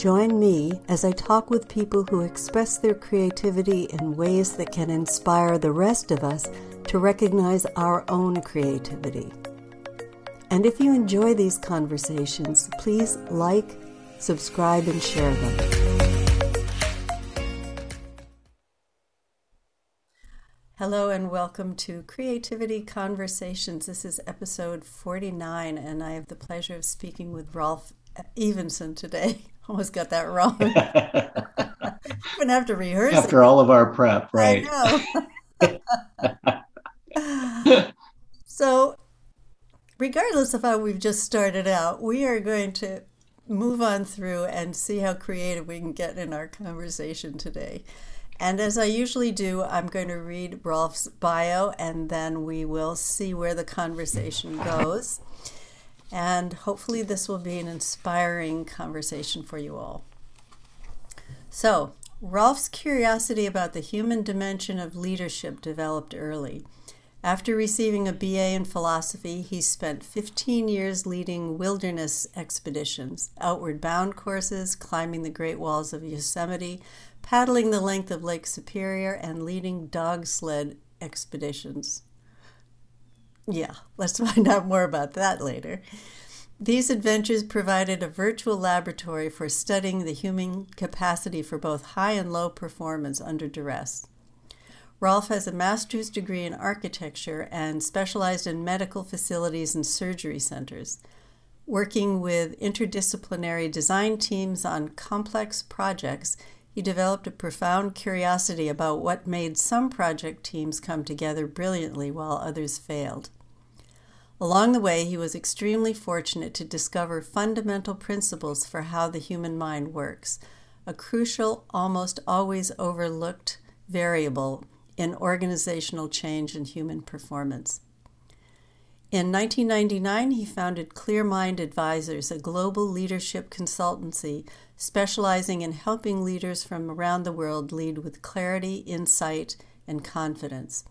Join me as I talk with people who express their creativity in ways that can inspire the rest of us to recognize our own creativity. And if you enjoy these conversations, please like, subscribe, and share them. Hello, and welcome to Creativity Conversations. This is episode 49, and I have the pleasure of speaking with Rolf Evenson today. Almost got that wrong. Even have to rehearse after it. all of our prep, right? so, regardless of how we've just started out, we are going to move on through and see how creative we can get in our conversation today. And as I usually do, I'm going to read Rolf's bio and then we will see where the conversation goes. And hopefully, this will be an inspiring conversation for you all. So, Rolf's curiosity about the human dimension of leadership developed early. After receiving a BA in philosophy, he spent 15 years leading wilderness expeditions, outward bound courses, climbing the Great Walls of Yosemite, paddling the length of Lake Superior, and leading dog sled expeditions. Yeah, let's find out more about that later. These adventures provided a virtual laboratory for studying the human capacity for both high and low performance under duress. Rolf has a master's degree in architecture and specialized in medical facilities and surgery centers. Working with interdisciplinary design teams on complex projects, he developed a profound curiosity about what made some project teams come together brilliantly while others failed. Along the way, he was extremely fortunate to discover fundamental principles for how the human mind works, a crucial, almost always overlooked variable in organizational change and human performance. In 1999, he founded Clear Mind Advisors, a global leadership consultancy specializing in helping leaders from around the world lead with clarity, insight, and confidence.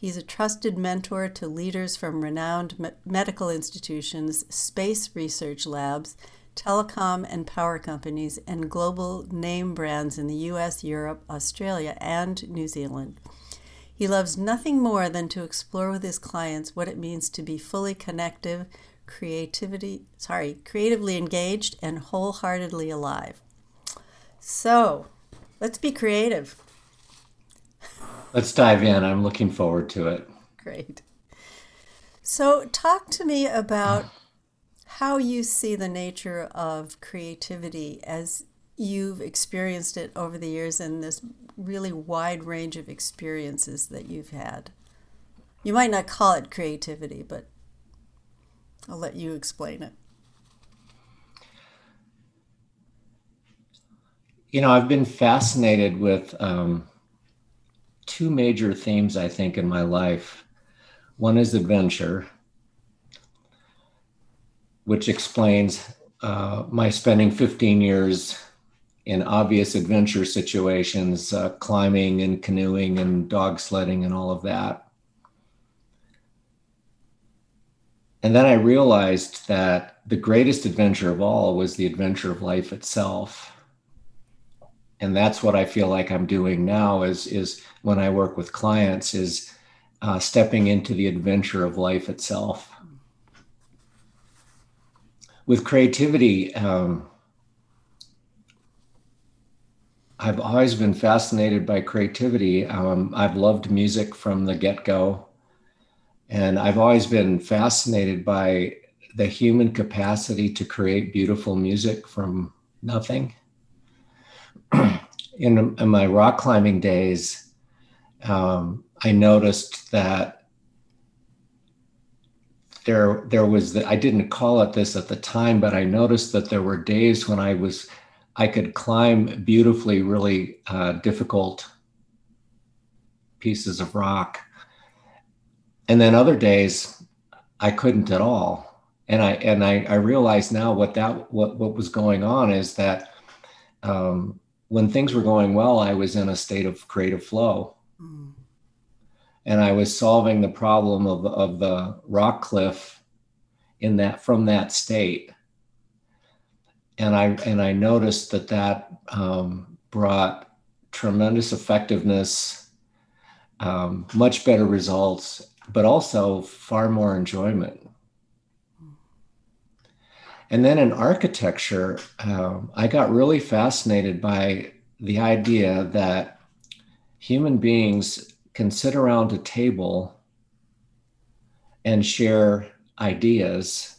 He's a trusted mentor to leaders from renowned me- medical institutions, space research labs, telecom and power companies, and global name brands in the US, Europe, Australia, and New Zealand. He loves nothing more than to explore with his clients what it means to be fully connective, creativity, sorry, creatively engaged and wholeheartedly alive. So, let's be creative. Let's dive in. I'm looking forward to it. Great. So, talk to me about how you see the nature of creativity as you've experienced it over the years in this really wide range of experiences that you've had. You might not call it creativity, but I'll let you explain it. You know, I've been fascinated with um, two major themes, I think, in my life. One is adventure, which explains uh, my spending 15 years in obvious adventure situations, uh, climbing and canoeing and dog sledding and all of that. And then I realized that the greatest adventure of all was the adventure of life itself and that's what I feel like I'm doing now is is when I work with clients is uh, stepping into the adventure of life itself. With creativity, um, I've always been fascinated by creativity. Um, I've loved music from the get go, and I've always been fascinated by the human capacity to create beautiful music from nothing in, in, my rock climbing days, um, I noticed that there there was the, I didn't call it this at the time, but I noticed that there were days when I was I could climb beautifully, really uh, difficult pieces of rock, and then other days I couldn't at all. And I and I, I realize now what that what what was going on is that um, when things were going well, I was in a state of creative flow. Mm. And I was solving the problem of, of the rock cliff in that from that state. and I and I noticed that that um, brought tremendous effectiveness, um, much better results, but also far more enjoyment. And then in architecture, um, I got really fascinated by the idea that human beings can sit around a table and share ideas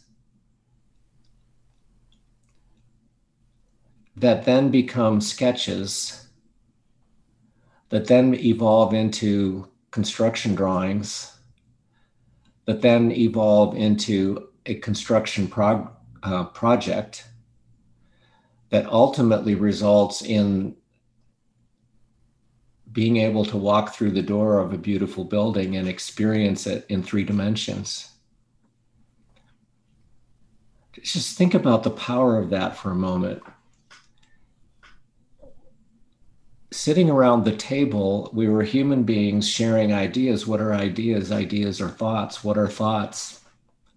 that then become sketches that then evolve into construction drawings that then evolve into a construction prog- uh, project that ultimately results in being able to walk through the door of a beautiful building and experience it in three dimensions. Just think about the power of that for a moment. Sitting around the table, we were human beings sharing ideas. What are ideas? Ideas are thoughts. What are thoughts?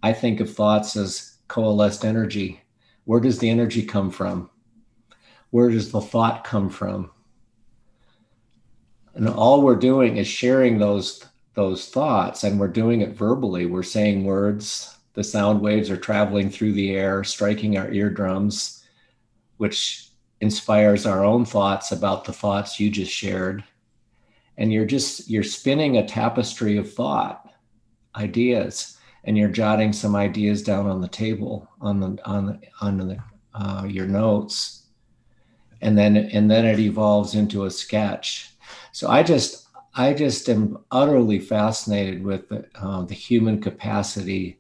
I think of thoughts as coalesced energy. Where does the energy come from? Where does the thought come from? And all we're doing is sharing those those thoughts and we're doing it verbally. We're saying words. The sound waves are traveling through the air, striking our eardrums, which inspires our own thoughts about the thoughts you just shared. And you're just you're spinning a tapestry of thought, ideas, and you're jotting some ideas down on the table on the on the on the uh, your notes, and then and then it evolves into a sketch so I just I just am utterly fascinated with the, uh, the human capacity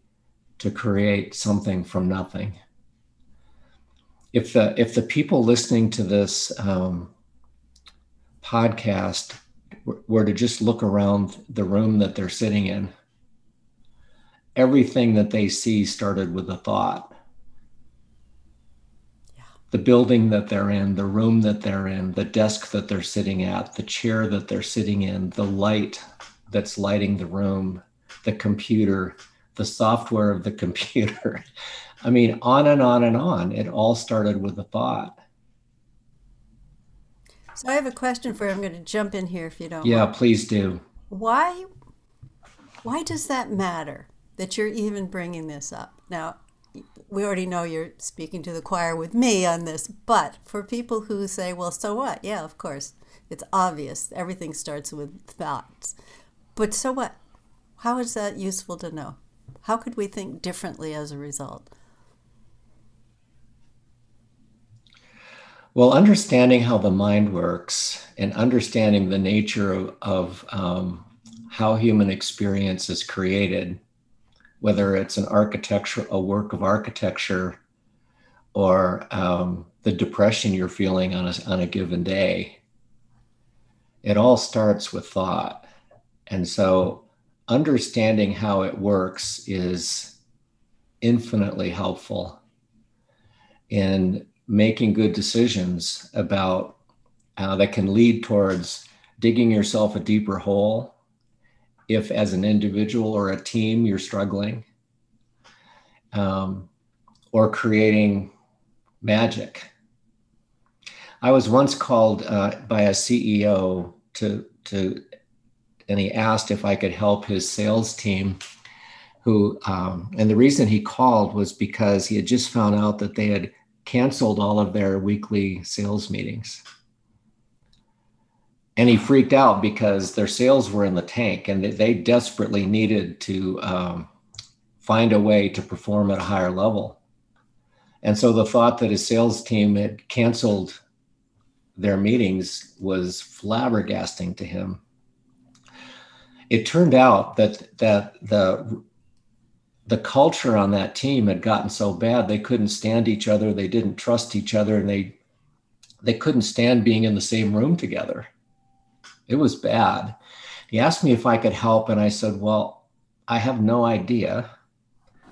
to create something from nothing. If the if the people listening to this um, podcast were to just look around the room that they're sitting in, everything that they see started with a thought the building that they're in, the room that they're in, the desk that they're sitting at, the chair that they're sitting in, the light that's lighting the room, the computer, the software of the computer. I mean, on and on and on. It all started with a thought. So I have a question for you. I'm going to jump in here if you don't. Yeah, mind. please do. Why why does that matter that you're even bringing this up? Now, we already know you're speaking to the choir with me on this, but for people who say, well, so what? Yeah, of course. It's obvious. Everything starts with thoughts. But so what? How is that useful to know? How could we think differently as a result? Well, understanding how the mind works and understanding the nature of, of um, how human experience is created whether it's an architecture, a work of architecture, or um, the depression you're feeling on a, on a given day. It all starts with thought. And so understanding how it works is infinitely helpful in making good decisions about uh, that can lead towards digging yourself a deeper hole if as an individual or a team you're struggling um, or creating magic. I was once called uh, by a ceo to to and he asked if i could help his sales team who um, and the reason he called was because he had just found out that they had canceled all of their weekly sales meetings and he freaked out because their sales were in the tank and they, desperately needed to um, find a way to perform at a higher level. And so the thought that his sales team had canceled their meetings was flabbergasting to him. It turned out that that the the culture on that team had gotten so bad they couldn't stand each other, they didn't trust each other, and they they couldn't stand being in the same room together it was bad. He asked me if I could help, and I said, Well, I have no idea,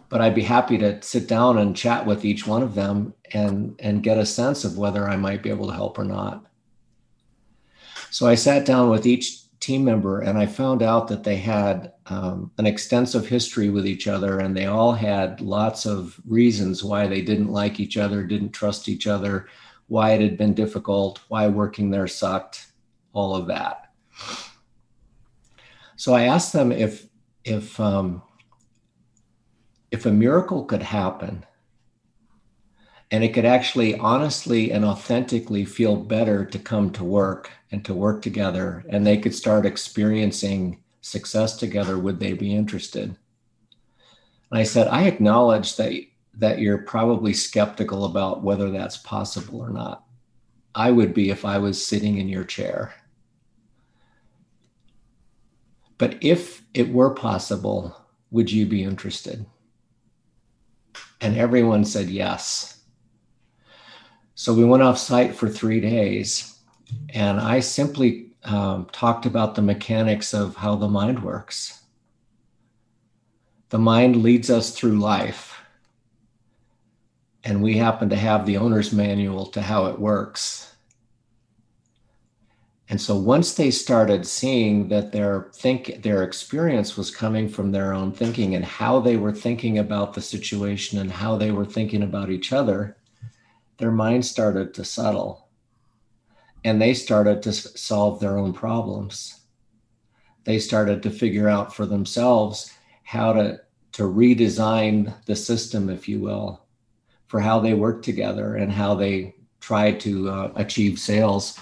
but I'd be happy to sit down and chat with each one of them and, and get a sense of whether I might be able to help or not. So I sat down with each team member, and I found out that they had um, an extensive history with each other, and they all had lots of reasons why they didn't like each other, didn't trust each other, why it had been difficult, why working there sucked, all of that. So I asked them if if um, if a miracle could happen and it could actually honestly and authentically feel better to come to work and to work together and they could start experiencing success together would they be interested? And i said i acknowledge that that you're probably skeptical about whether that's possible or not. I would be if i was sitting in your chair but if it were possible would you be interested and everyone said yes so we went off site for three days, and I simply um, talked about the mechanics of how the mind works. The mind leads us through life, and we happen to have the owner's manual to how it works. And so once they started seeing that their think their experience was coming from their own thinking and how they were thinking about the situation and how they were thinking about each other, their minds started to settle and they started to solve their own problems. They started to figure out for themselves how to, to redesign the system, if you will, for how they work together and how they try to uh, achieve sales.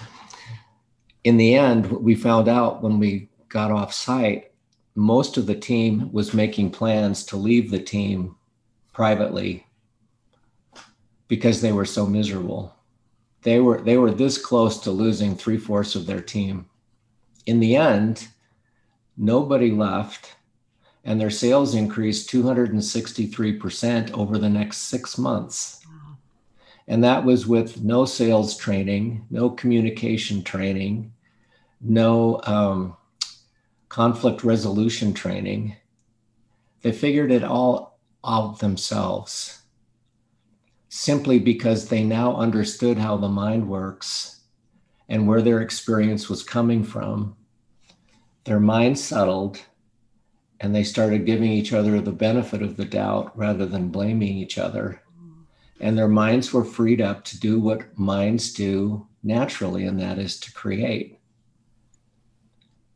In the end, we found out when we got off site, most of the team was making plans to leave the team privately because they were so miserable. They were they were this close to losing three fourths of their team. In the end, nobody left, and their sales increased 263% over the next six months. And that was with no sales training, no communication training, no um, conflict resolution training. They figured it all out themselves simply because they now understood how the mind works and where their experience was coming from. Their mind settled and they started giving each other the benefit of the doubt rather than blaming each other. And their minds were freed up to do what minds do naturally, and that is to create.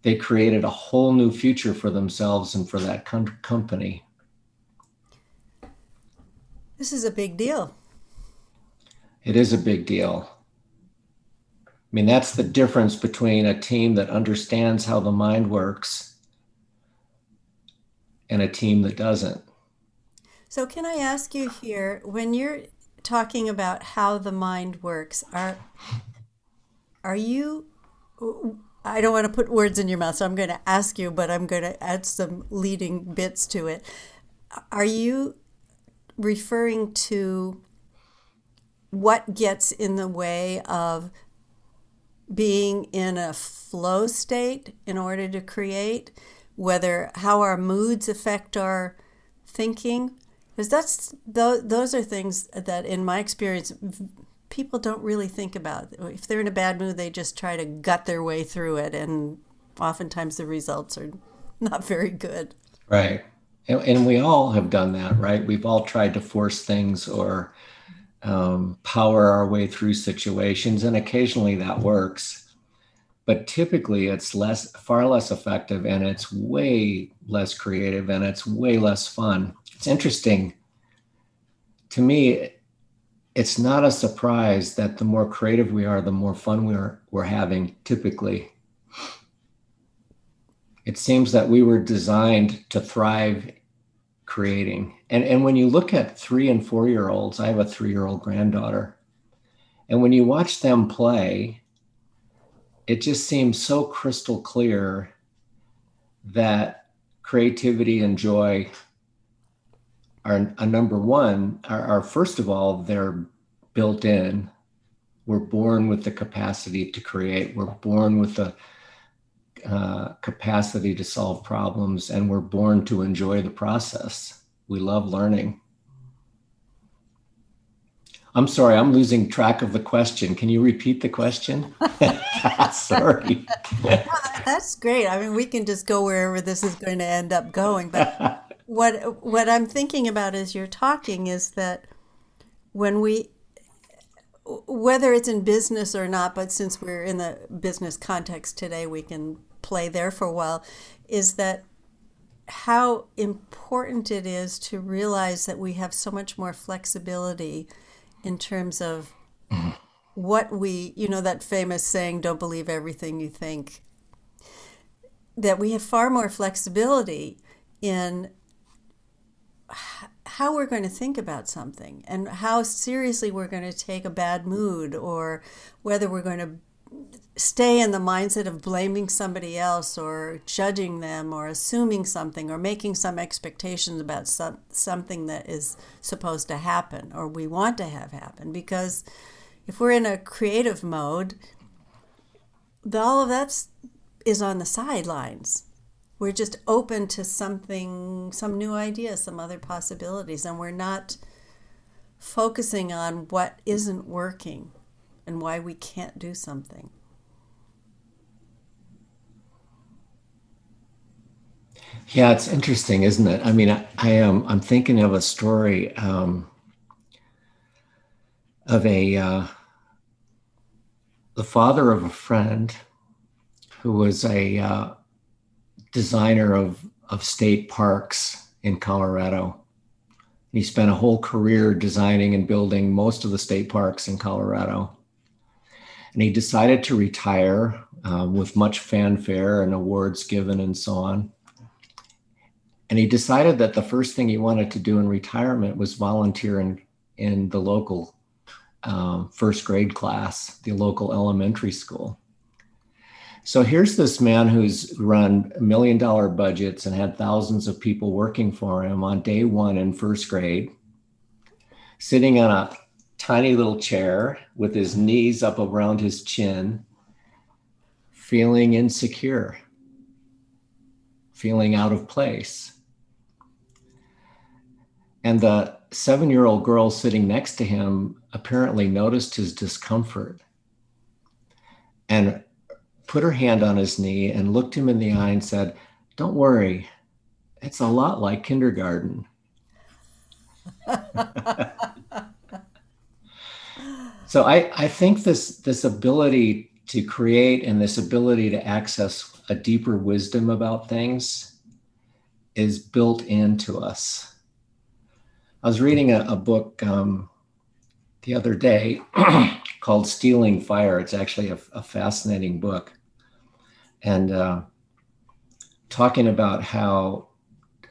They created a whole new future for themselves and for that com- company. This is a big deal it is a big deal. I mean, that's the difference between a team that understands how the mind works and a team that doesn't. So, can I ask you here when you're talking about how the mind works, are are you I don't want to put words in your mouth, so I'm going to ask you, but I'm going to add some leading bits to it. Are you referring to what gets in the way of being in a flow state in order to create, whether how our moods affect our thinking, because that's those are things that, in my experience, people don't really think about. If they're in a bad mood, they just try to gut their way through it, and oftentimes the results are not very good. Right, and, and we all have done that, right? We've all tried to force things or um, power our way through situations, and occasionally that works. But typically, it's less, far less effective, and it's way less creative, and it's way less fun. It's interesting to me. It's not a surprise that the more creative we are, the more fun we're we're having. Typically, it seems that we were designed to thrive creating. And, and when you look at three and four year olds, I have a three year old granddaughter. And when you watch them play, it just seems so crystal clear that creativity and joy are a number one are, are first of all they're built in we're born with the capacity to create we're born with the uh, capacity to solve problems, and we're born to enjoy the process. We love learning. I'm sorry, I'm losing track of the question. Can you repeat the question? sorry. That's great. I mean, we can just go wherever this is going to end up going. But what what I'm thinking about as you're talking is that when we whether it's in business or not, but since we're in the business context today, we can play there for a while, is that how important it is to realize that we have so much more flexibility in terms of what we, you know, that famous saying, don't believe everything you think, that we have far more flexibility in how we're going to think about something and how seriously we're going to take a bad mood or whether we're going to stay in the mindset of blaming somebody else or judging them or assuming something or making some expectations about some, something that is supposed to happen or we want to have happen. Because if we're in a creative mode the, all of that is on the sidelines we're just open to something some new ideas some other possibilities and we're not focusing on what isn't working and why we can't do something Yeah, it's interesting, isn't it? I mean, I, I am. I'm thinking of a story um, of a uh, the father of a friend who was a uh, designer of of state parks in Colorado. He spent a whole career designing and building most of the state parks in Colorado. And he decided to retire um, with much fanfare and awards given and so on and he decided that the first thing he wanted to do in retirement was volunteer in, in the local um, first grade class, the local elementary school. So here's this man who's run million dollar budgets and had thousands of people working for him on day one in first grade, sitting on a tiny little chair with his knees up around his chin, feeling insecure, feeling out of place. And the seven year old girl sitting next to him apparently noticed his discomfort and put her hand on his knee and looked him in the eye and said, Don't worry, it's a lot like kindergarten. so I, I think this this ability to create and this ability to access a deeper wisdom about things is built into us I was reading a, a book um, the other day called Stealing Fire. It's actually a, a fascinating book. And uh, talking about how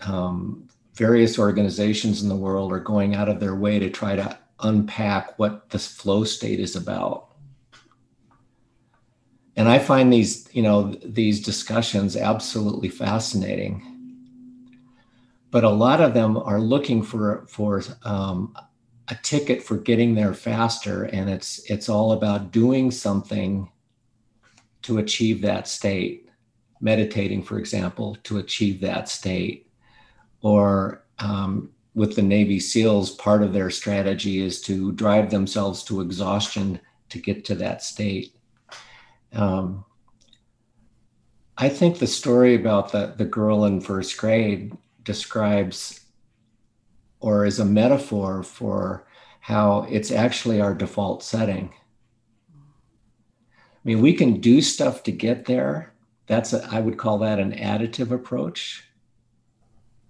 um, various organizations in the world are going out of their way to try to unpack what this flow state is about. And I find these, you know, these discussions absolutely fascinating but a lot of them are looking for for um, a ticket for getting there faster, and it's it's all about doing something to achieve that state. Meditating, for example, to achieve that state, or um, with the Navy SEALs, part of their strategy is to drive themselves to exhaustion to get to that state. Um, I think the story about the, the girl in first grade describes or is a metaphor for how it's actually our default setting. I mean, we can do stuff to get there. That's a, I would call that an additive approach.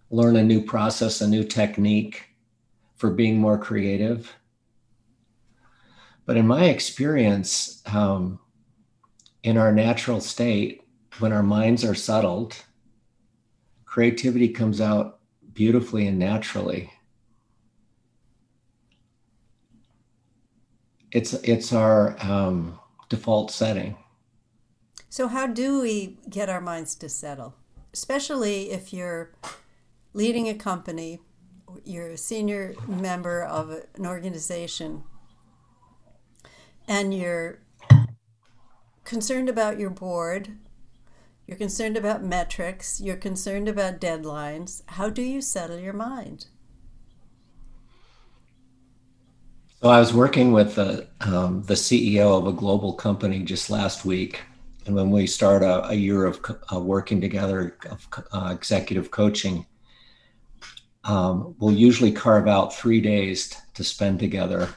Learn a new process, a new technique for being more creative. But in my experience, um, in our natural state, when our minds are settled, creativity comes out beautifully and naturally. It's it's our um, default setting. So how do we get our minds to settle, especially if you're leading a company, you're a senior member of an organization, and you're concerned about your board you're concerned about metrics. You're concerned about deadlines. How do you settle your mind? So I was working with the, um, the CEO of a global company just last week. And when we start a, a year of uh, working together, of uh, executive coaching, um, we'll usually carve out three days t- to spend together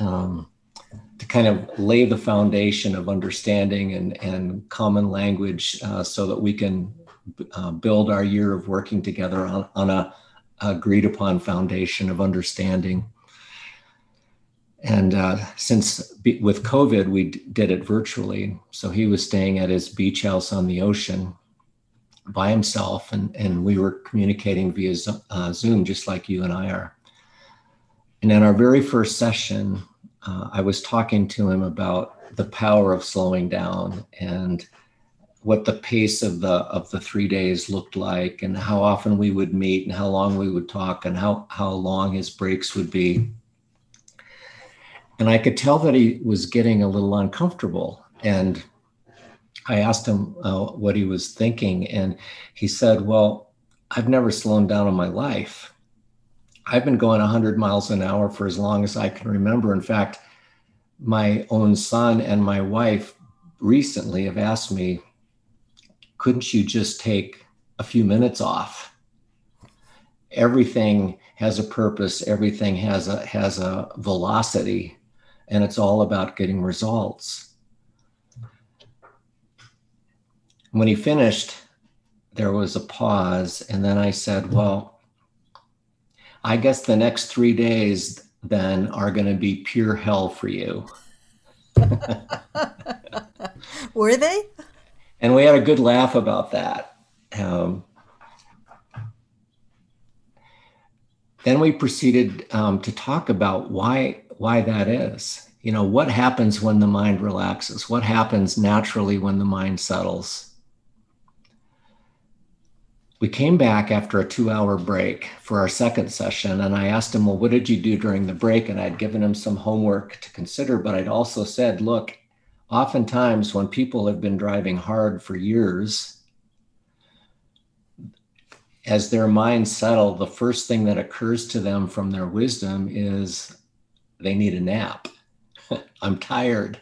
um, to kind of lay the foundation of understanding and, and common language uh, so that we can uh, build our year of working together on, on a agreed upon foundation of understanding. And uh, since with COVID, we d- did it virtually. So he was staying at his beach house on the ocean by himself, and, and we were communicating via uh, Zoom, just like you and I are. And in our very first session, uh, I was talking to him about the power of slowing down and what the pace of the of the three days looked like and how often we would meet and how long we would talk and how how long his breaks would be and i could tell that he was getting a little uncomfortable. And i asked him uh, what he was thinking. And he said well i've never slowed down in my life. I've been going 100 miles an hour for as long as i can remember. In fact my own son and my wife recently have asked me couldn't you just take a few minutes off? Everything has a purpose, everything has a has a velocity, and it's all about getting results. When he finished, there was a pause, and then I said, Well, I guess the next three days then are going to be pure hell for you. Were they? and we had a good laugh about that. Um, then we proceeded um, to talk about why why that is. You know, what happens when the mind relaxes? What happens naturally when the mind settles? We came back after a two hour break for our second session, and I asked him, Well, what did you do during the break? And I'd given him some homework to consider, but I'd also said, Look, oftentimes when people have been driving hard for years, as their minds settle, the first thing that occurs to them from their wisdom is they need a nap. I'm tired.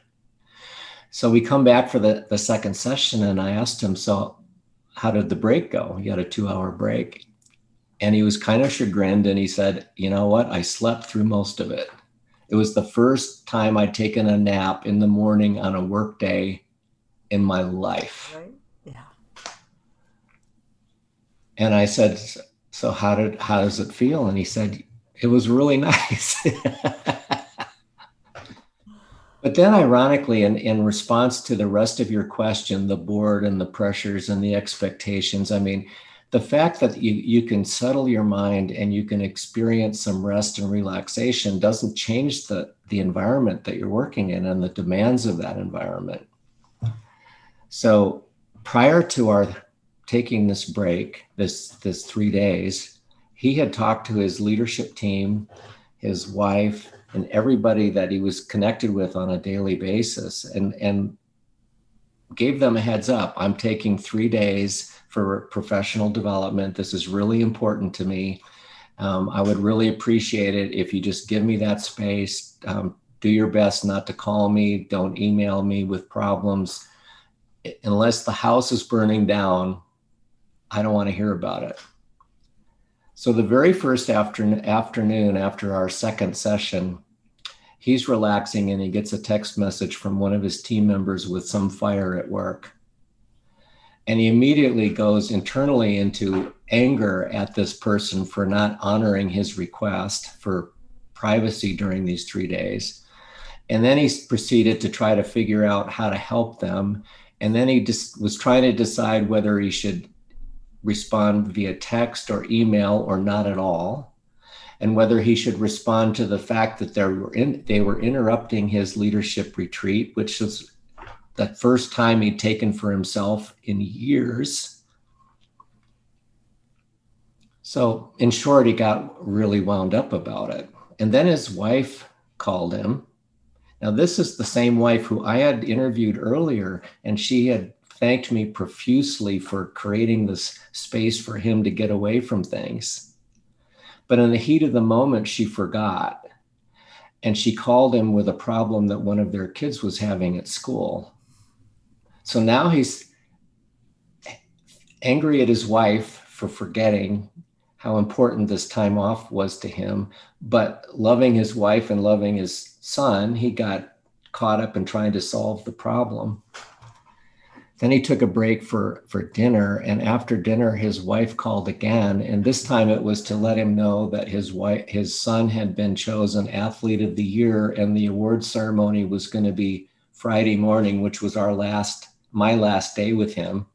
So we come back for the, the second session, and I asked him, So, how did the break go? He had a two hour break. And he was kind of chagrined and he said, You know what? I slept through most of it. It was the first time I'd taken a nap in the morning on a work day in my life. Right. Yeah. And I said, "So how did how does it feel?" And he said, "It was really nice." But then ironically in, in response to the rest of your question the board and the pressures and the expectations i mean the fact that you, you can settle your mind and you can experience some rest and relaxation doesn't change the, the environment that you're working in and the demands of that environment. So prior to our taking this break, this this three days, he had talked to his leadership team, his wife, and everybody that he was connected with on a daily basis, and and gave them a heads up. I'm taking three days for professional development. This is really important to me. Um, I would really appreciate it if you just give me that space. Um, do your best not to call me. Don't email me with problems. Unless the house is burning down, I don't want to hear about it. So, the very first afternoon, after our second session, he's relaxing and he gets a text message from one of his team members with some fire at work. And he immediately goes internally into anger at this person for not honoring his request for privacy during these three days. And then he proceeded to try to figure out how to help them. And then he just was trying to decide whether he should respond via text or email or not at all and whether he should respond to the fact that they were in, they were interrupting his leadership retreat, which was the first time he'd taken for himself in years. So, in short, he got really wound up about it. And then his wife called him. Now, this is the same wife who I had interviewed earlier, and she had thanked me profusely for creating this space for him to get away from things. But in the heat of the moment, she forgot. and she called him with a problem that one of their kids was having at school. So now he's angry at his wife for forgetting how important this time off was to him, but loving his wife and loving his son, he got caught up in trying to solve the problem. Then he took a break for, for dinner. And after dinner, his wife called again. And this time it was to let him know that his wife, his son had been chosen athlete of the year. And the award ceremony was going to be Friday morning, which was our last, my last day with him.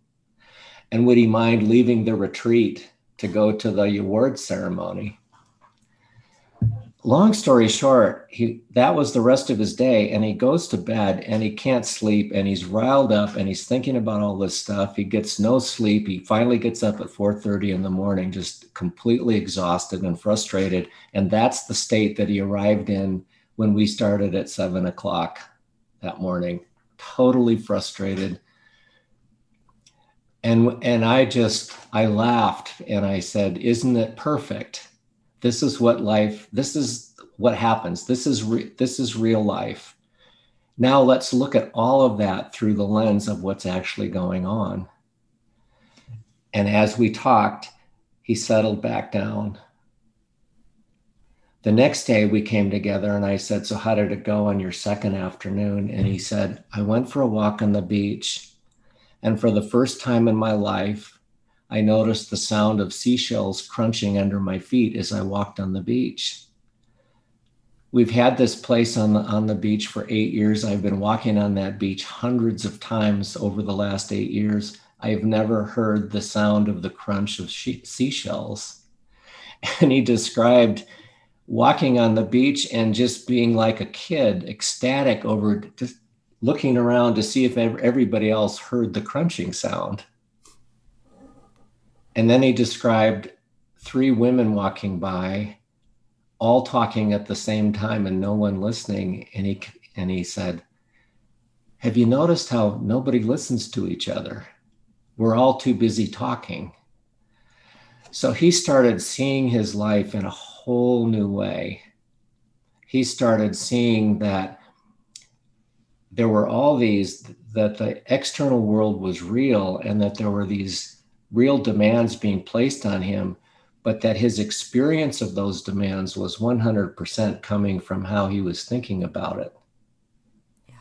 And would he mind leaving the retreat to go to the award ceremony? Long story short, he that was the rest of his day, and he goes to bed and he can't sleep, and he's riled up and he's thinking about all this stuff. He gets no sleep. He finally gets up at 4:30 in the morning, just completely exhausted and frustrated. And that's the state that he arrived in when we started at seven o'clock that morning, totally frustrated. And and I just I laughed and I said, "Isn't it perfect?" This is what life this is what happens. This is re- this is real life. Now let's look at all of that through the lens of what's actually going on. And as we talked he settled back down. The next day we came together and i said so how did it go on your second afternoon? And he said i went for a walk on the beach. And for the first time in my life I noticed the sound of seashells crunching under my feet as I walked on the beach. We've had this place on the, on the beach for eight years. I've been walking on that beach hundreds of times over the last eight years. I've never heard the sound of the crunch of she- seashells. And he described walking on the beach and just being like a kid, ecstatic over just looking around to see if everybody else heard the crunching sound. And then he described three women walking by, all talking at the same time and no one listening. And he, and he said, Have you noticed how nobody listens to each other? We're all too busy talking. So he started seeing his life in a whole new way. He started seeing that there were all these, that the external world was real and that there were these real demands being placed on him, but that his experience of those demands was 100% coming from how he was thinking about it. Yeah.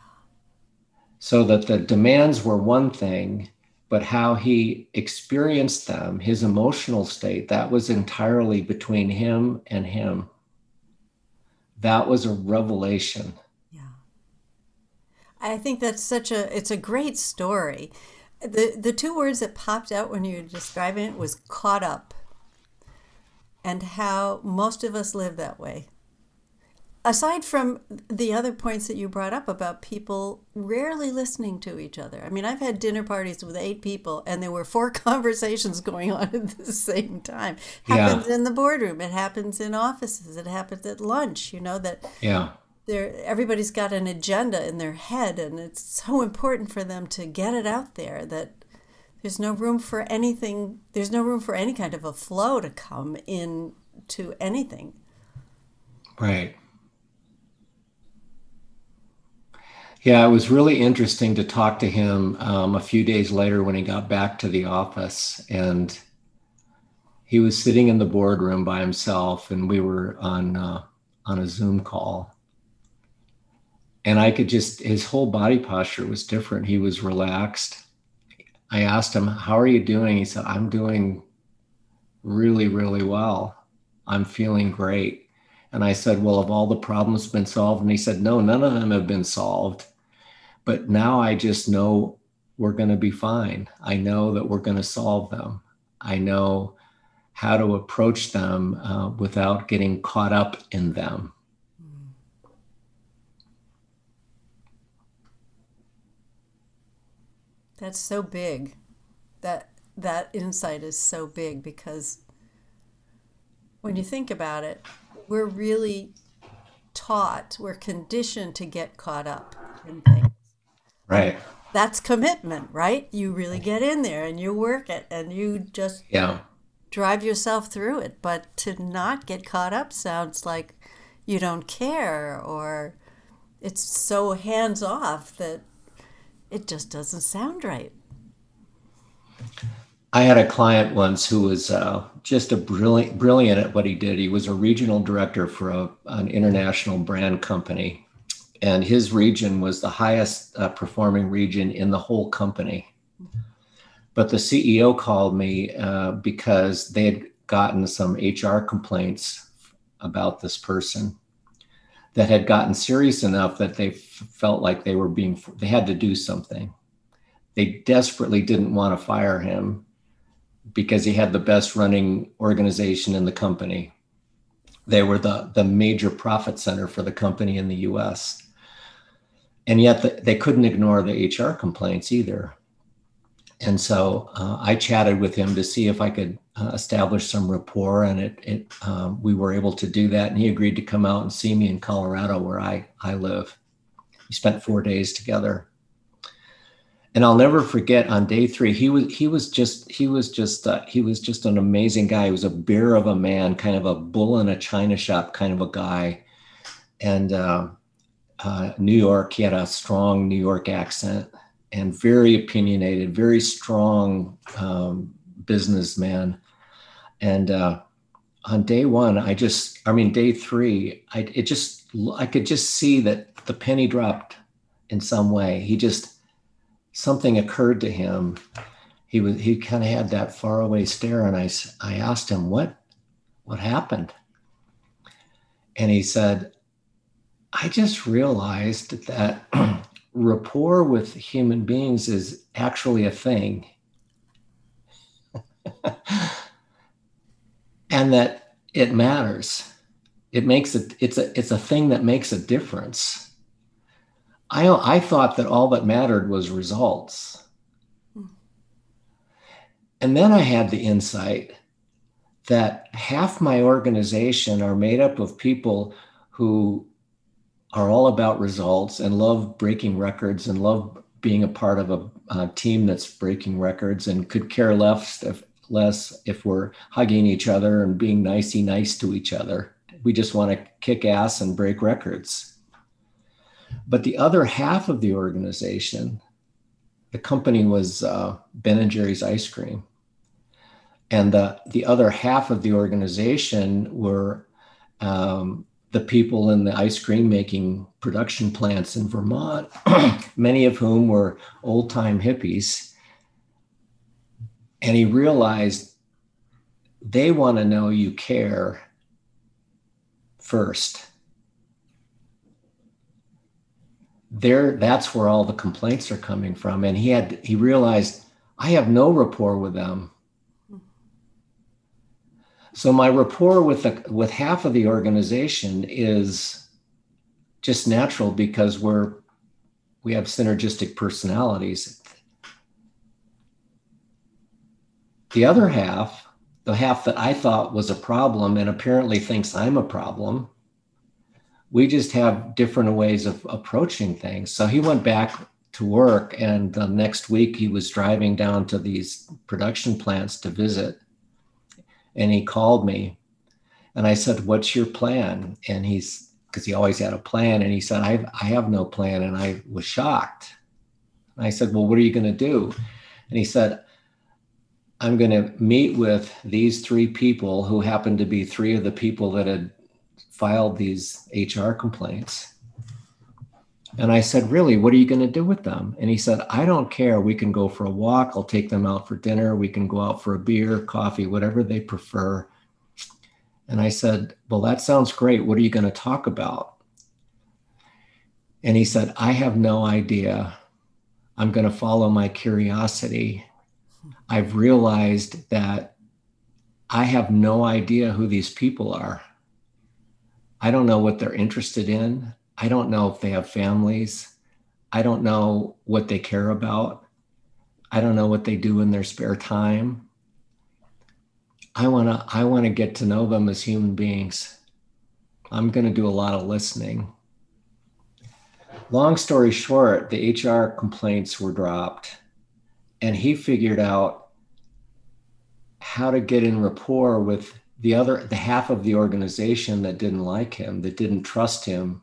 So that the demands were one thing, but how he experienced them, his emotional state, that was entirely between him and him. That was a revelation. Yeah. I think that's such a it's a great story the the two words that popped out when you were describing it was caught up and how most of us live that way. Aside from the other points that you brought up about people rarely listening to each other. I mean i've had dinner parties with eight people and there were four conversations going on at the same time. It happens yeah. in the boardroom. It happens in offices. It happens at lunch you know that yeah they're everybody's got an agenda in their head and it's so important for them to get it out there that there's no room for anything there's no room for any kind of a flow to come in to anything. Right. Yeah it was really interesting to talk to him um, a few days later when he got back to the office and he was sitting in the boardroom by himself and we were on uh, on a zoom call and I could just his whole body posture was different. He was relaxed. I asked him, "How are you doing?" He said, "I'm doing really, really well. I'm feeling great." And I said, "Well, have all the problems been solved?" And he said, "No, none of them have been solved. But now I just know we're going to be fine. I know that we're going to solve them. I know how to approach them uh, without getting caught up in them." That's so big. That that insight is so big because when you think about it, we're really taught, we're conditioned to get caught up in things. Right. that's commitment, right? You really get in there and you work it and you just yeah. drive yourself through it. But to not get caught up sounds like you don't care or it's so hands off that it just doesn't sound right. I had a client once who was uh, just a brilliant, brilliant at what he did. He was a regional director for a, an international brand company, and his region was the highest uh, performing region in the whole company. But the CEO called me uh, because they had gotten some HR complaints about this person that had gotten serious enough that they f- felt like they were being they had to do something. They desperately didn't want to fire him because he had the best running organization in the company. They were the, the major profit center for the company in the US. And yet the, they couldn't ignore the HR complaints either. And so uh, I chatted with him to see if I could uh, establish some rapport, and it, it um, we were able to do that. And he agreed to come out and see me in Colorado, where I, I live. We spent four days together and I'll never forget on day three, he was he was just he was just uh, he was just an amazing guy. He was a bear of a man, kind of a bull in a china shop kind of a guy, and uh, uh, New York. He had a strong New York accent and very opinionated, very strong um, businessman. And uh, on day one, I just I mean day three, I it just I could just see that the penny dropped in some way. He just something occurred to him. He was he kind of had that faraway stare, and I I asked him what what happened, and he said, I just realized that rapport with human beings is actually a thing. and that it matters. It makes it it's a it's a thing that makes a difference I, I thought that all that mattered was results. And then I had the insight that half my organization are made up of people who are all about results and love breaking records and love being a part of a, a team that's breaking records and could care less if, less if we're hugging each other and being nicey nice to each other. We just want to kick ass and break records. But the other half of the organization, the company was uh, Ben and Jerry's ice cream. And the, the other half of the organization were um, the people in the ice cream making production plants in Vermont, many of whom were old time hippies. And he realized they want to know you care first. There that's where all the complaints are coming from. And he had he realized i have no rapport with them so my rapport with the with half of the organization is just natural because we're we have synergistic personalities the other half the half that i thought was a problem and apparently thinks i'm a problem we just have different ways of approaching things. So he went back to work, and the next week he was driving down to these production plants to visit. And he called me, and I said, What's your plan? And he's because he always had a plan, and he said, I, I have no plan. And I was shocked. And I said, Well, what are you going to do? And he said, I'm going to meet with these three people who happen to be three of the people that had filed these HR complaints. And I said, Really, what are you going to do with them? And he said, I don't care. We can go for a walk. I'll take them out for dinner. We can go out for a beer, coffee, whatever they prefer. And I said, Well, that sounds great. What are you going to talk about? And he said, I have no idea. I'm going to follow my curiosity. I've realized that I have no idea who these people are. I don't know what they're interested in. I don't know if they have families. I don't know what they care about. I don't know what they do in their spare time. I want to I want to get to know them as human beings. I'm going to do a lot of listening. Long story short, the HR complaints were dropped and he figured out how to get in rapport with the other the half of the organization that didn't like him that didn't trust him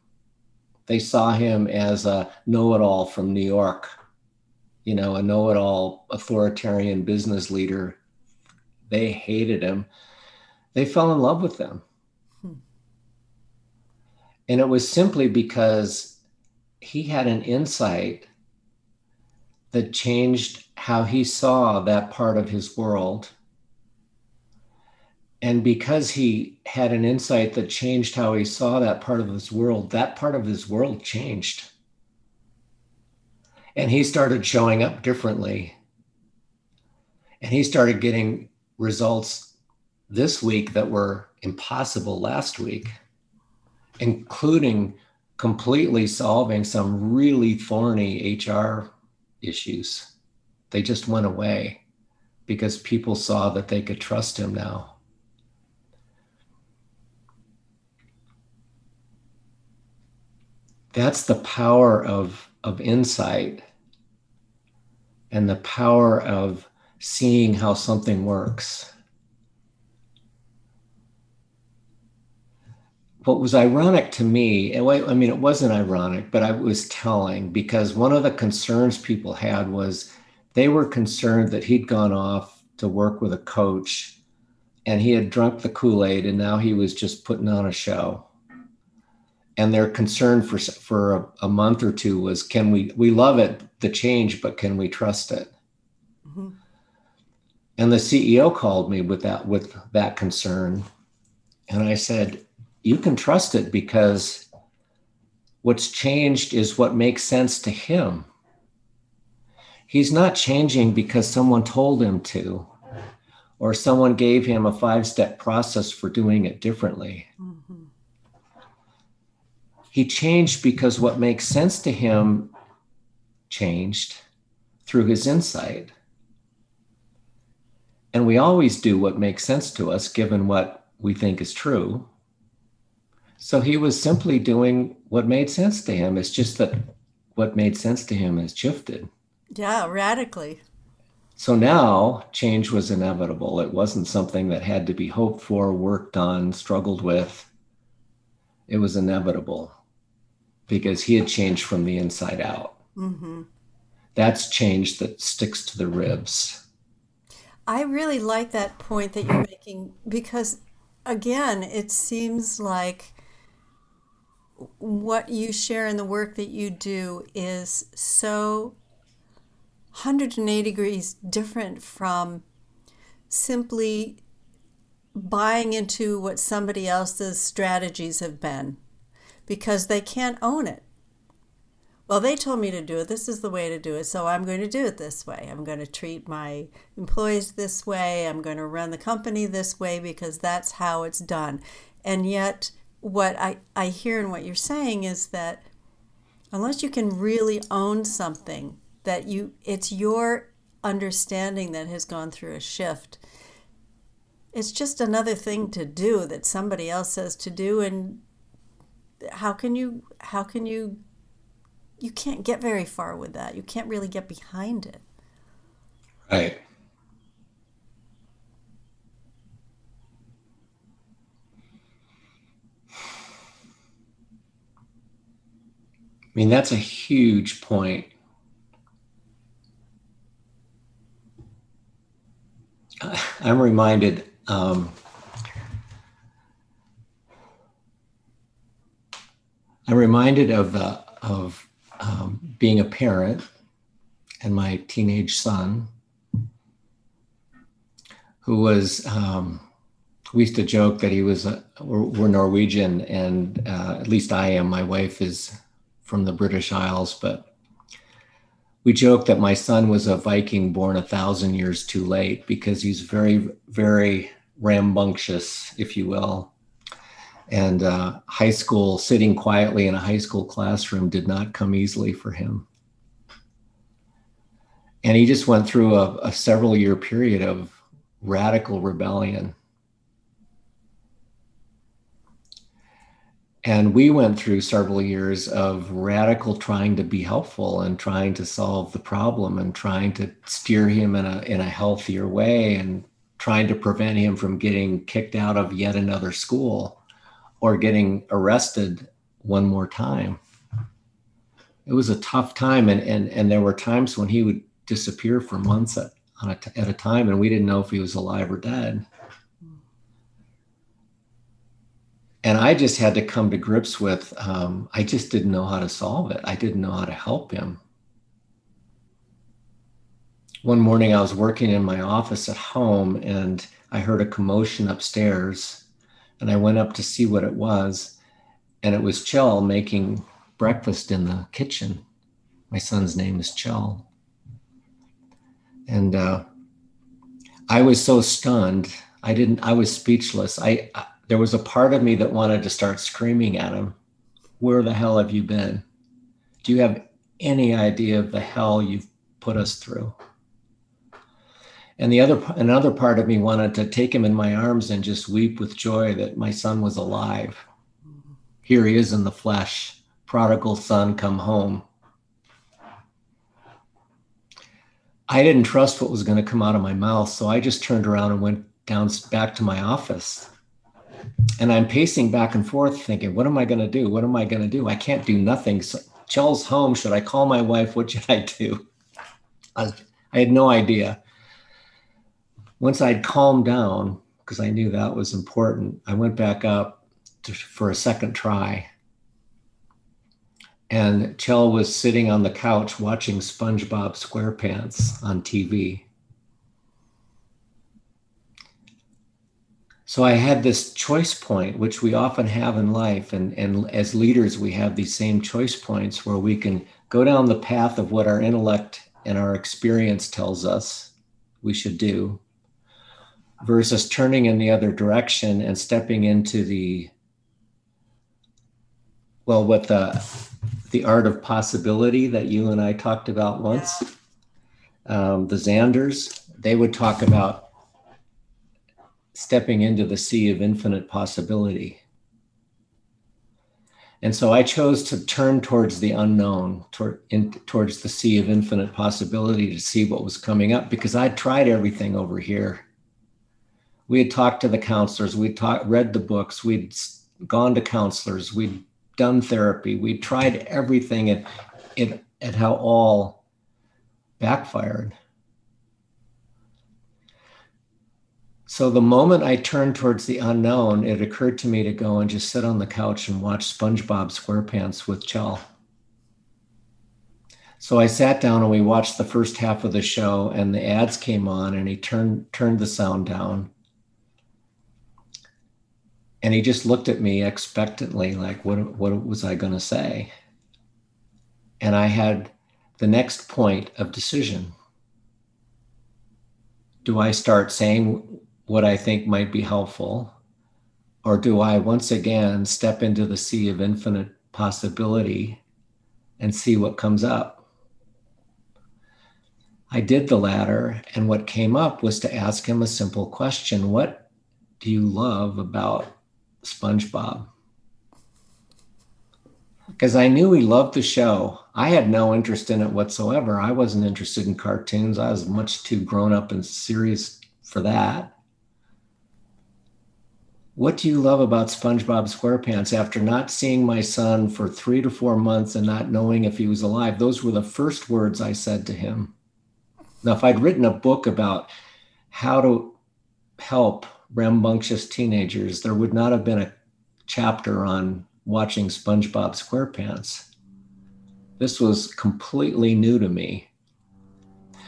they saw him as a know-it-all from new york you know a know-it-all authoritarian business leader. They hated him. They fell in love with them. Hmm. and it was simply because he had an insight that changed how he saw that part of his world and because he had an insight that changed how he saw that part of his world, that part of his world changed. And he started showing up differently. And he started getting results this week that were impossible last week, including completely solving some really thorny HR issues. They just went away because people saw that they could trust him now. That's the power of of insight and the power of seeing how something works. What was ironic to me and i mean it wasn't ironic but i was telling because one of the concerns people had was they were concerned that he'd gone off to work with a coach and he had drunk the kool-aid and now he was just putting on a show and their concern for for a, a, month or two was can we we love it the change but can we trust it? Mm-hmm. and the ceo called me with that with that concern. And i said you can trust it because what's changed is what makes sense to him. He's not changing because someone told him to or someone gave him a five step process for doing it differently. Mm-hmm he changed because what makes sense to him changed through his insight. And we always do what makes sense to us given what we think is true. So he was simply doing what made sense to him. It's just that what made sense to him has shifted. Yeah, radically. So now change was inevitable. It wasn't something that had to be hoped for, worked on, struggled with. It was inevitable because he had changed from the inside out. Mm-hmm. That's change that sticks to the ribs. I really like that point that you're making because, again, it seems like what you share in the work that you do is so 180 degrees different from simply buying into what somebody else's strategies have been because they can't own it. Well, they told me to do it. This is the way to do it. So I'm going to do it this way. I'm going to treat my employees this way. I'm going to run the company this way because that's how it's done. And yet, what I, I hear and what you're saying is that unless you can really own something, that you it's your understanding that has gone through a shift. It's just another thing to do that somebody else says to do and how can you how can you you can't get very far with that. You can't really get behind it. Right. I mean, that's a huge point. I'm reminded um, I'm reminded of uh, of um, being a parent and my teenage son, who was. Um, we used to joke that he was a, we're, we're Norwegian, and uh, at least I am. My wife is from the British Isles, but we joked that my son was a Viking born a thousand years too late because he's very, very rambunctious, if you will and uh, high school sitting quietly in a high school classroom did not come easily for him. And he just went through a, a several year period of radical rebellion. And we went through several years of radical trying to be helpful and trying to solve the problem and trying to steer him in a in a healthier way and trying to prevent him from getting kicked out of yet another school or getting arrested one more time. It was a tough time, and and and there were times when he would disappear for months at a t- at a time, and we didn't know if he was alive or dead. And I just had to come to grips with um, I just didn't know how to solve it. I didn't know how to help him. One morning, I was working in my office at home, and I heard a commotion upstairs, and I went up to see what it was, and it was Chell making breakfast in the kitchen. My son's name is Chell. And uh, I was so stunned. I didn't, I was speechless. I, I, there was a part of me that wanted to start screaming at him. Where the hell have you been? Do you have any idea of the hell you've put us through? And the other, another part of me wanted to take him in my arms and just weep with joy that my son was alive. Here he is in the flesh, prodigal son come home. I didn't trust what was going to come out of my mouth, so I just turned around and went down back to my office. And I'm pacing back and forth, thinking, "What am I going to do? What am I going to do? I can't do nothing." So, Chell's home. Should I call my wife? What should I do? I, I had no idea. Once I'd calmed down, because I knew that was important, I went back up to, for a second try and Chell was sitting on the couch watching SpongeBob SquarePants on TV. So I had this choice point, which we often have in life. And, and as leaders, we have these same choice points where we can go down the path of what our intellect and our experience tells us we should do versus turning in the other direction and stepping into the well what the the art of possibility that you and I talked about once. Um, the Zanders, they would talk about stepping into the sea of infinite possibility. And so I chose to turn towards the unknown, in, towards the sea of infinite possibility to see what was coming up because I'd tried everything over here. We had talked to the counselors, we'd read the books, we'd gone to counselors, we'd done therapy. We tried everything and it at how all backfired. So the moment I turned towards the unknown, it occurred to me to go and just sit on the couch and watch SpongeBob SquarePants with Chell. So I sat down and we watched the first half of the show and the ads came on and he turned turned the sound down and he just looked at me expectantly like what what was i going to say? And i had the next point of decision. Do i start saying what i think might be helpful? Or do i once again step into the sea of infinite possibility and see what comes up? I did the latter and what came up was to ask him a simple question. What do you love about SpongeBob because I knew he loved the show. I had no interest in it whatsoever. I wasn't interested in cartoons. I was much too grown up and serious for that. What do you love about SpongeBob SquarePants? After not seeing my son for three to four months and not knowing if he was alive, those were the first words I said to him. Now, if I'd written a book about how to help rambunctious teenagers, there would not have been a chapter on watching SpongeBob SquarePants. This was completely new to me.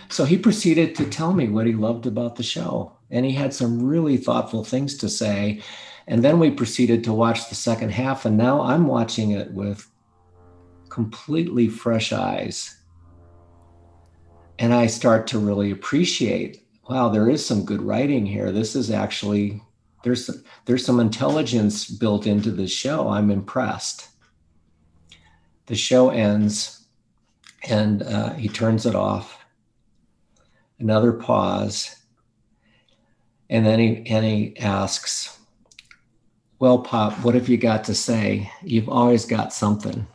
So he proceeded to tell me what he loved about the show. And he had some really thoughtful things to say. And then we proceeded to watch the second half. And now I'm watching it with completely fresh eyes. And I start to really appreciate wow, there is some good writing here. This is actually there's some, there's some intelligence built into the show. I'm impressed. The show ends, and uh, he turns it off. Another pause, and then he and he asks, "Well, Pop, what have you got to say? You've always got something."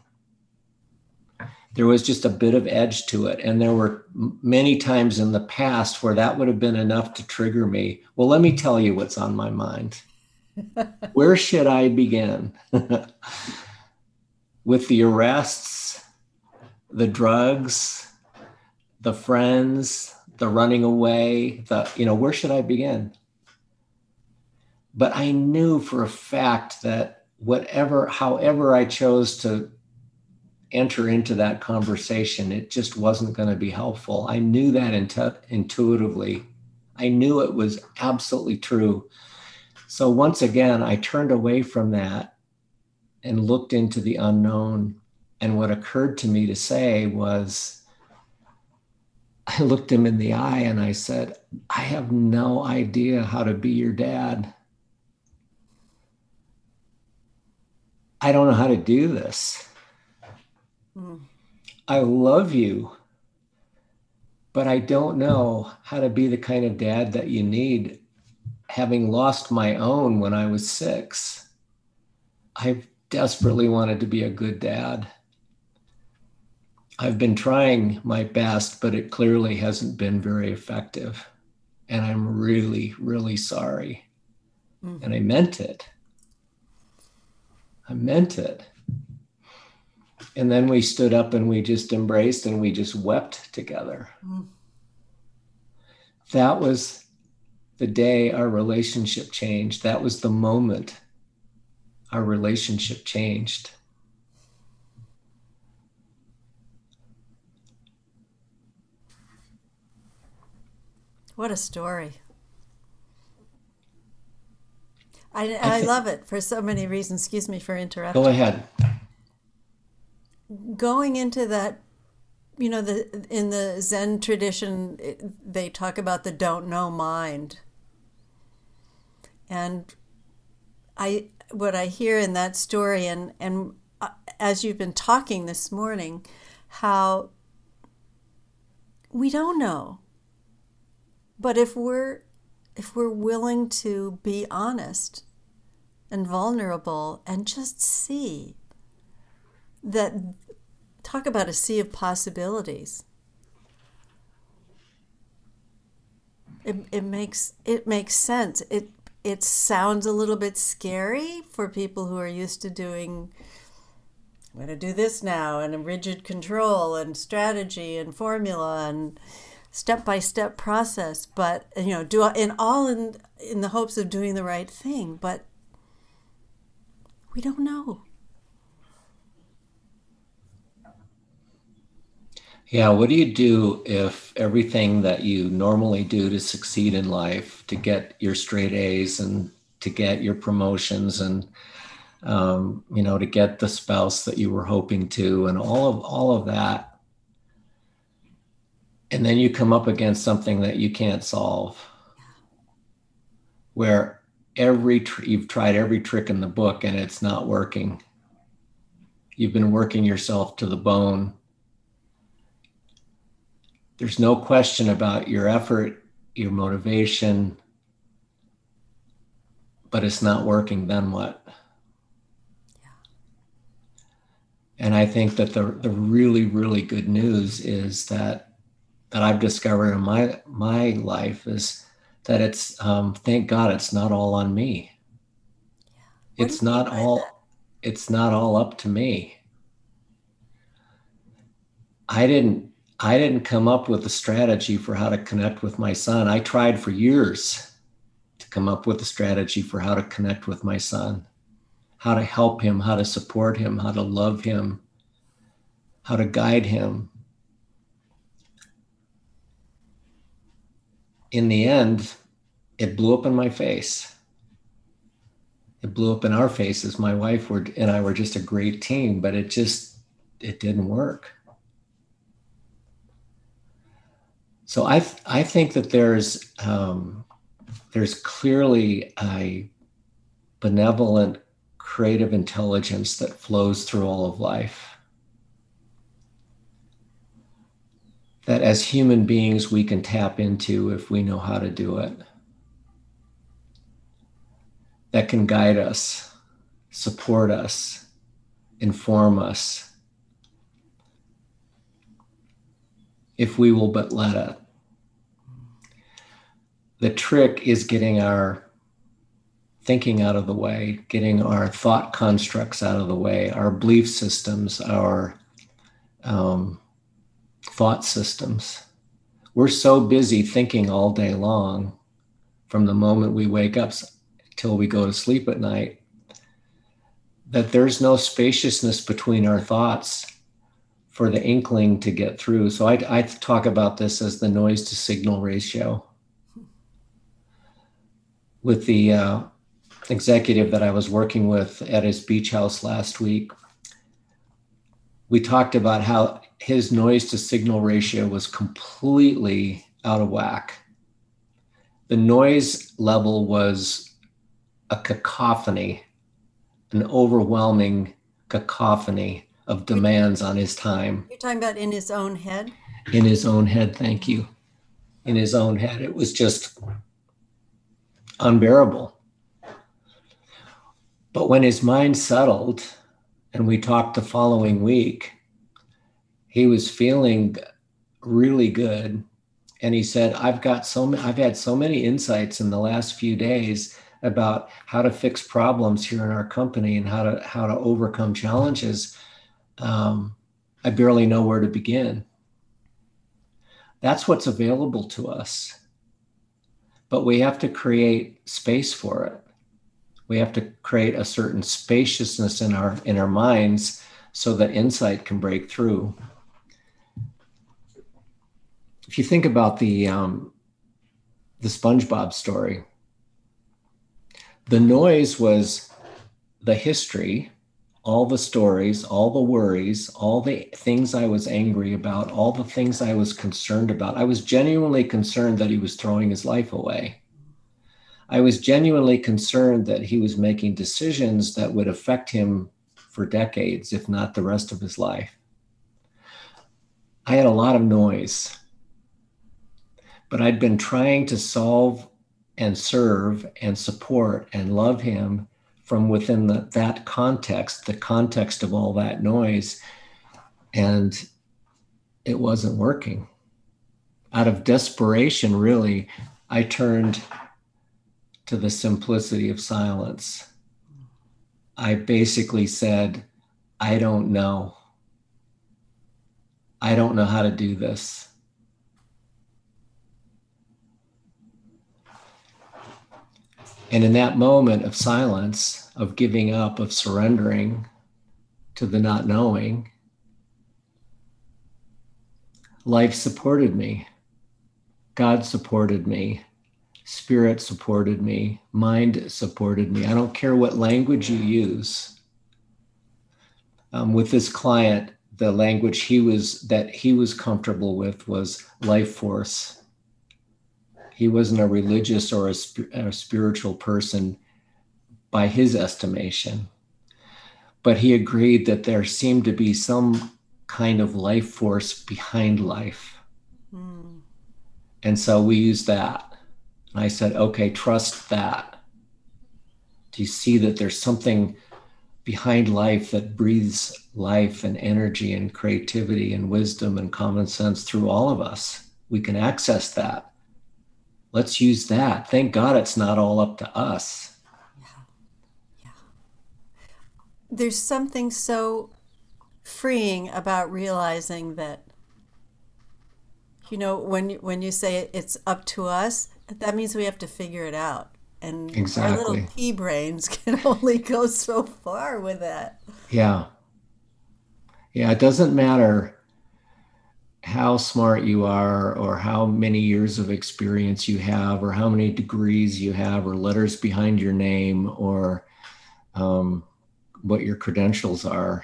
There was just a bit of edge to it. And there were many times in the past where that would have been enough to trigger me. Well, let me tell you what's on my mind. where should I begin? With the arrests, the drugs, the friends, the running away, the, you know, where should I begin? But I knew for a fact that whatever, however I chose to enter into that conversation, it just wasn't going to be helpful. I knew that intu- intuitively. I knew it was absolutely true. So once again, I turned away from that and looked into the unknown. And what occurred to me to say was, I looked him in the eye and I said, I have no idea how to be your dad. I don't know how to do this. Mm. I love you, but I don't know how to be the kind of dad that you need. Having lost my own when I was six, I desperately wanted to be a good dad. I've been trying my best, but it clearly hasn't been very effective. And I'm really, really sorry. Mm-hmm. And I meant it. I meant it. And then we stood up and we just embraced and we just wept together. Mm. That was the day our relationship changed. That was the moment our relationship changed. What a story. I, I, love it for so many reasons. Excuse me for interrupting. Go ahead going into that you know the in the zen tradition they talk about the don't know mind. And i what i hear in that story and and uh, as you've been talking this morning how we don't know. But if we're if we're willing to be honest and vulnerable and just see that talk about a sea of possibilities. It, it makes it makes sense. It it sounds a little bit scary for people who are used to doing I'm going to do this now and a rigid control and strategy and formula and step by step process but you know do in all in in the hopes of doing the right thing but we don't know Yeah, what do you do if everything that you normally do to succeed in life, to get your straight A's and to get your promotions and um, you know to get the spouse that you were hoping to and all of all of that, and then you come up against something that you can't solve, where every tr- you've tried every trick in the book and it's not working. You've been working yourself to the bone there's no question about your effort, your motivation, but it's not working, then what? And I think that the, the really, really good news is that that I've discovered in my my life is that it's um, thank God it's not all on me. Yeah. It's not all that? it's not all up to me. I didn't I didn't come up with a strategy for how to connect with my son. I tried for years to come up with a strategy for how to connect with my son, how to help him, how to support him, how to love him, how to guide him. In the end, it blew up in my face. It blew up in our faces. My wife were, and I were just a great team, but it just it didn't work. So I th- I think that there's um, there's clearly a benevolent creative intelligence that flows through all of life. That as human beings we can tap into if we know how to do it. That can guide us, support us, inform us, if we will but let it. The trick is getting our thinking out of the way, getting our thought constructs out of the way, our belief systems, our um, thought systems. We're so busy thinking all day long from the moment we wake up till we go to sleep at night that there's no spaciousness between our thoughts for the inkling to get through. So I, I talk about this as the noise to signal ratio. With the uh, executive that I was working with at his beach house last week, we talked about how his noise to signal ratio was completely out of whack. The noise level was a cacophony, an overwhelming cacophony of demands on his time. You're talking about in his own head? In his own head, thank you. In his own head. It was just unbearable. But when his mind settled and we talked the following week, he was feeling really good. And he said, I've got so many, I've had so many insights in the last few days about how to fix problems here in our company and how to how to overcome challenges. Um, I barely know where to begin. That's what's available to us. But we have to create space for it. We have to create a certain spaciousness in our in our minds so that insight can break through. If you think about the um, the spongebob story the noise was the history all the stories all the worries all the things i was angry about all the things i was concerned about i was genuinely concerned that he was throwing his life away I was genuinely concerned that he was making decisions that would affect him for decades, if not the rest of his life. I had a lot of noise, but I'd been trying to solve and serve and support and love him from within the, that context, the context of all that noise. And it wasn't working. Out of desperation, really, I turned to the simplicity of silence. I basically said, I don't know. I don't know how to do this. And in that moment of silence, of giving up, of surrendering to the not knowing, life supported me. God supported me spirit supported me, mind supported me. I don't care what language you use. Um, with this client, the language he was that he was comfortable with was life force. He wasn't a religious or a, sp- a spiritual person by his estimation, but he agreed that there seemed to be some kind of life force behind life. Mm. And so we used that. And I said, okay, trust that. Do you see that there's something behind life that breathes life and energy and creativity and wisdom and common sense through all of us? We can access that. Let's use that. Thank God it's not all up to us. Yeah. Yeah. There's something so freeing about realizing that you know when when you say it's up to us that means we have to figure it out. And exactly. our little pea brains can only go so far with that. Yeah. Yeah, it doesn't matter how smart you are or how many years of experience you have or how many degrees you have or letters behind your name or um, what your credentials are.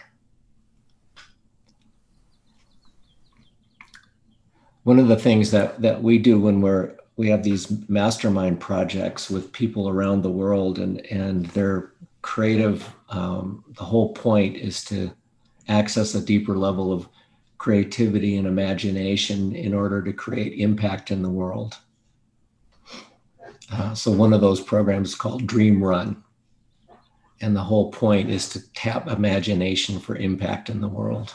One of the things that, that we do when we're we have these mastermind projects with people around the world and and they're creative um, the whole point is to access a deeper level of creativity and imagination in order to create impact in the world. Uh, so one of those programs is called dream run. And the whole point is to tap imagination for impact in the world.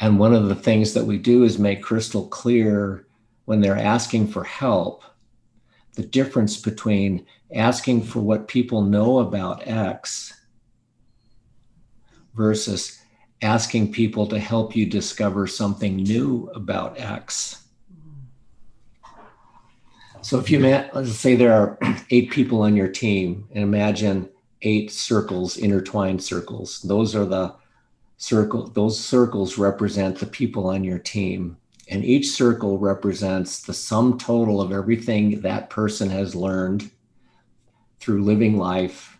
And one of the things that we do is make crystal clear when they're asking for help the difference between asking for what people know about X versus asking people to help you discover something new about X. So if you let's say there are eight people on your team and imagine eight circles, intertwined circles. Those are the circle, those circles represent the people on your team. And each circle represents the sum total of everything that person has learned through living life,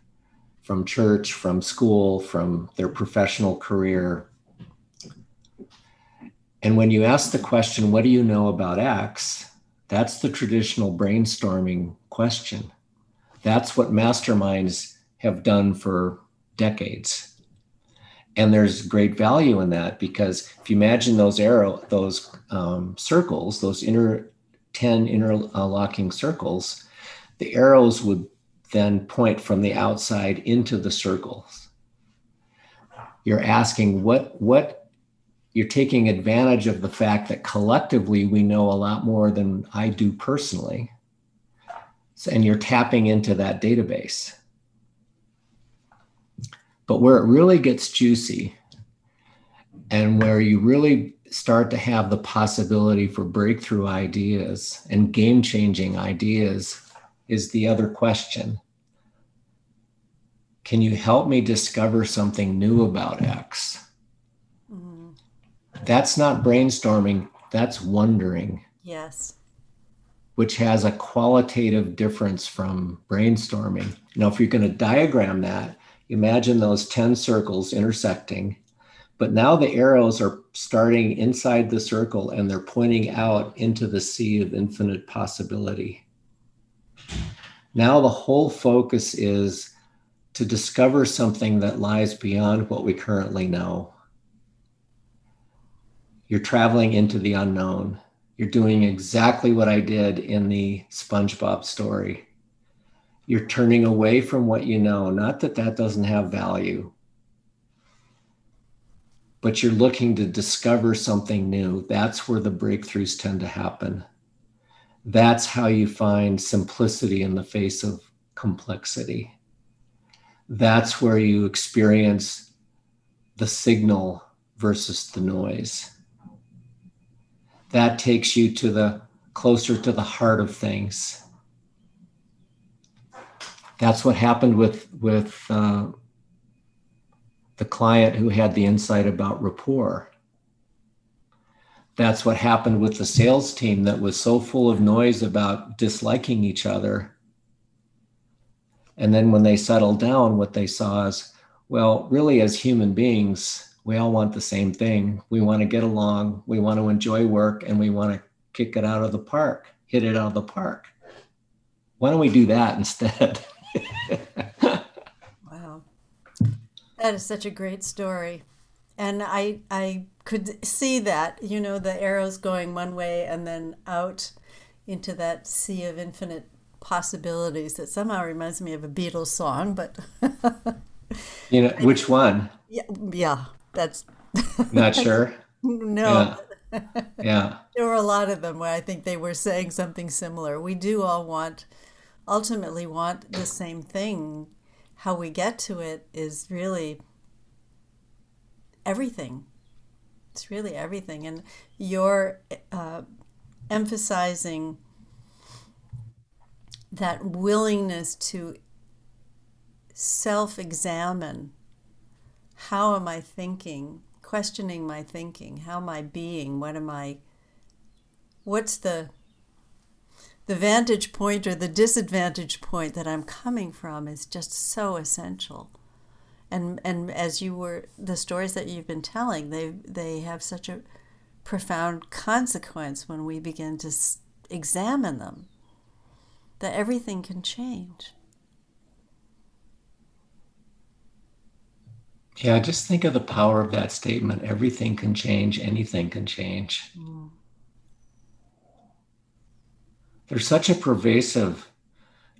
from church, from school, from their professional career. And when you ask the question, What do you know about X? That's the traditional brainstorming question. That's what masterminds have done for decades and there's great value in that because if you imagine those arrow those um, circles those inner 10 interlocking circles the arrows would then point from the outside into the circles you're asking what what you're taking advantage of the fact that collectively we know a lot more than i do personally so, and you're tapping into that database but where it really gets juicy and where you really start to have the possibility for breakthrough ideas and game changing ideas is the other question. Can you help me discover something new about X? Mm-hmm. That's not brainstorming, that's wondering. Yes. Which has a qualitative difference from brainstorming. Now, if you're going to diagram that, Imagine those 10 circles intersecting, but now the arrows are starting inside the circle and they're pointing out into the sea of infinite possibility. Now the whole focus is to discover something that lies beyond what we currently know. You're traveling into the unknown. You're doing exactly what I did in the SpongeBob story. You're turning away from what you know. Not that that doesn't have value, but you're looking to discover something new. That's where the breakthroughs tend to happen. That's how you find simplicity in the face of complexity. That's where you experience the signal versus the noise. That takes you to the closer to the heart of things that's what happened with with uh, the client who had the insight about rapport. That's what happened with the sales team that was so full of noise about disliking each other. And then when they settled down, what they saw is, well, really, as human beings, we all want the same thing. We want to get along, we want to enjoy work, and we want to kick it out of the park, hit it out of the park. Why don't we do that instead? wow. That is such a great story. And I I could see that, you know, the arrows going one way and then out into that sea of infinite possibilities that somehow reminds me of a Beatles song, but you know, which one? Yeah, yeah, that's not sure. no. Yeah. yeah. there were a lot of them where I think they were saying something similar. We do all want ultimately want the same thing. How we get to it is really everything. It's really everything. And you're uh, emphasizing that willingness to self examine how am I thinking, questioning my thinking, how am I being, what am I, what's the the vantage point or the disadvantage point that I'm coming from is just so essential. And and as you were the stories that you've been telling, they they have such a profound consequence when we begin to examine them. That everything can change. Yeah, just think of the power of that statement. Everything can change, anything can change. Mm there's such a pervasive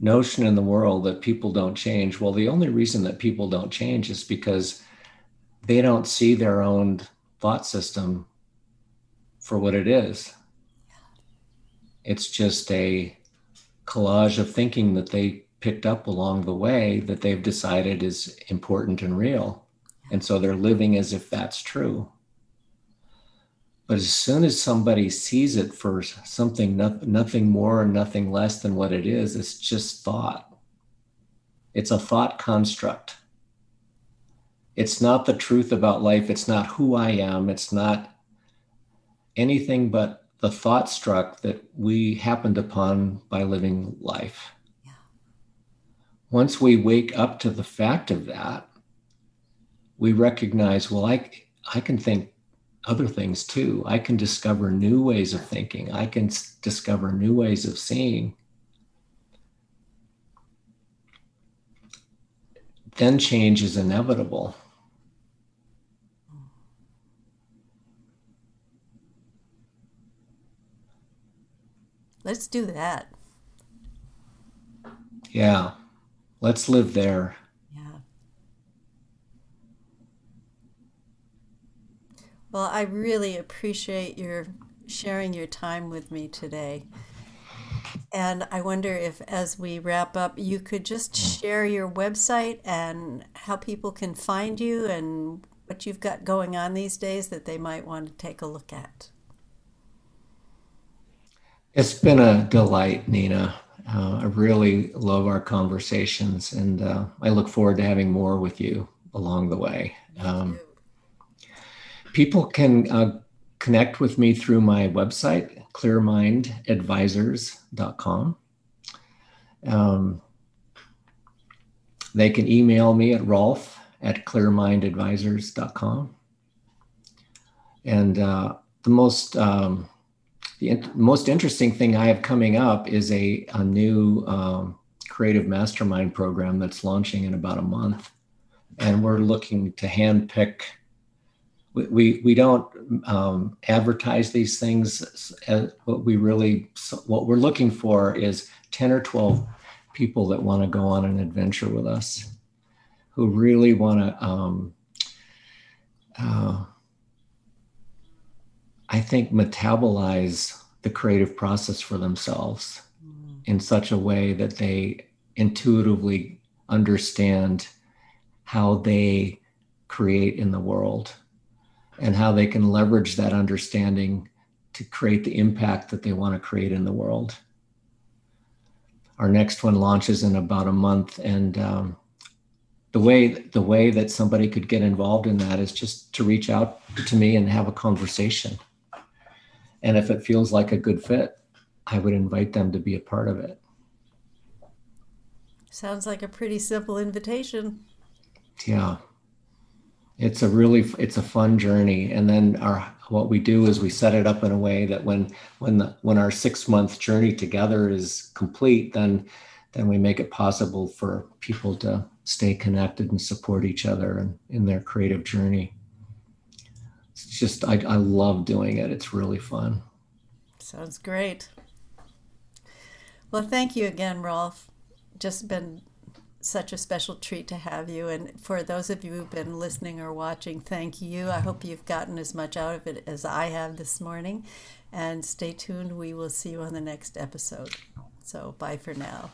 notion in the world that people don't change. Well, the only reason that people don't change is because they don't see their own thought system for what it is. It's just a collage of thinking that they picked up along the way that they've decided is important and real. And so they're living as if that's true. But as soon as somebody sees it for something, no, nothing more and nothing less than what it is, it's just thought. It's a thought construct. It's not the truth about life. It's not who I am. It's not anything but the thought struck that we happened upon by living life. Yeah. Once we wake up to the fact of that, we recognize, well, I, I can think other things too. I can discover new ways of thinking. I can s- discover new ways of seeing. Then change is inevitable. Let's do that. Yeah. Let's live there. Yeah. Well, I really appreciate your sharing your time with me today. And I wonder if, as we wrap up, you could just share your website and how people can find you and what you've got going on these days that they might want to take a look at. It's been a delight, Nina. Uh, I really love our conversations, and uh, I look forward to having more with you along the way. Um, people can uh, connect with me through my website, clearmindadvisors.com. Um, they can email me at rolf at clearmindadvisors.com. And uh, the most um, the in- most interesting thing I have coming up is a, a new um, creative mastermind program that's launching in about a month. And we're looking to handpick we, we, we don't um, advertise these things. As what we really, what we're looking for is 10 or 12 people that want to go on an adventure with us, who really want to, um, uh, I think, metabolize the creative process for themselves mm. in such a way that they intuitively understand how they create in the world and how they can leverage that understanding to create the impact that they want to create in the world. Our next one launches in about a month, and um, the way the way that somebody could get involved in that is just to reach out to me and have a conversation. And if it feels like a good fit, I would invite them to be a part of it. Sounds like a pretty simple invitation. Yeah it's a really it's a fun journey and then our what we do is we set it up in a way that when when the when our six month journey together is complete then then we make it possible for people to stay connected and support each other in, in their creative journey it's just I, I love doing it it's really fun sounds great well thank you again rolf just been such a special treat to have you. And for those of you who've been listening or watching, thank you. I hope you've gotten as much out of it as I have this morning. And stay tuned. We will see you on the next episode. So, bye for now.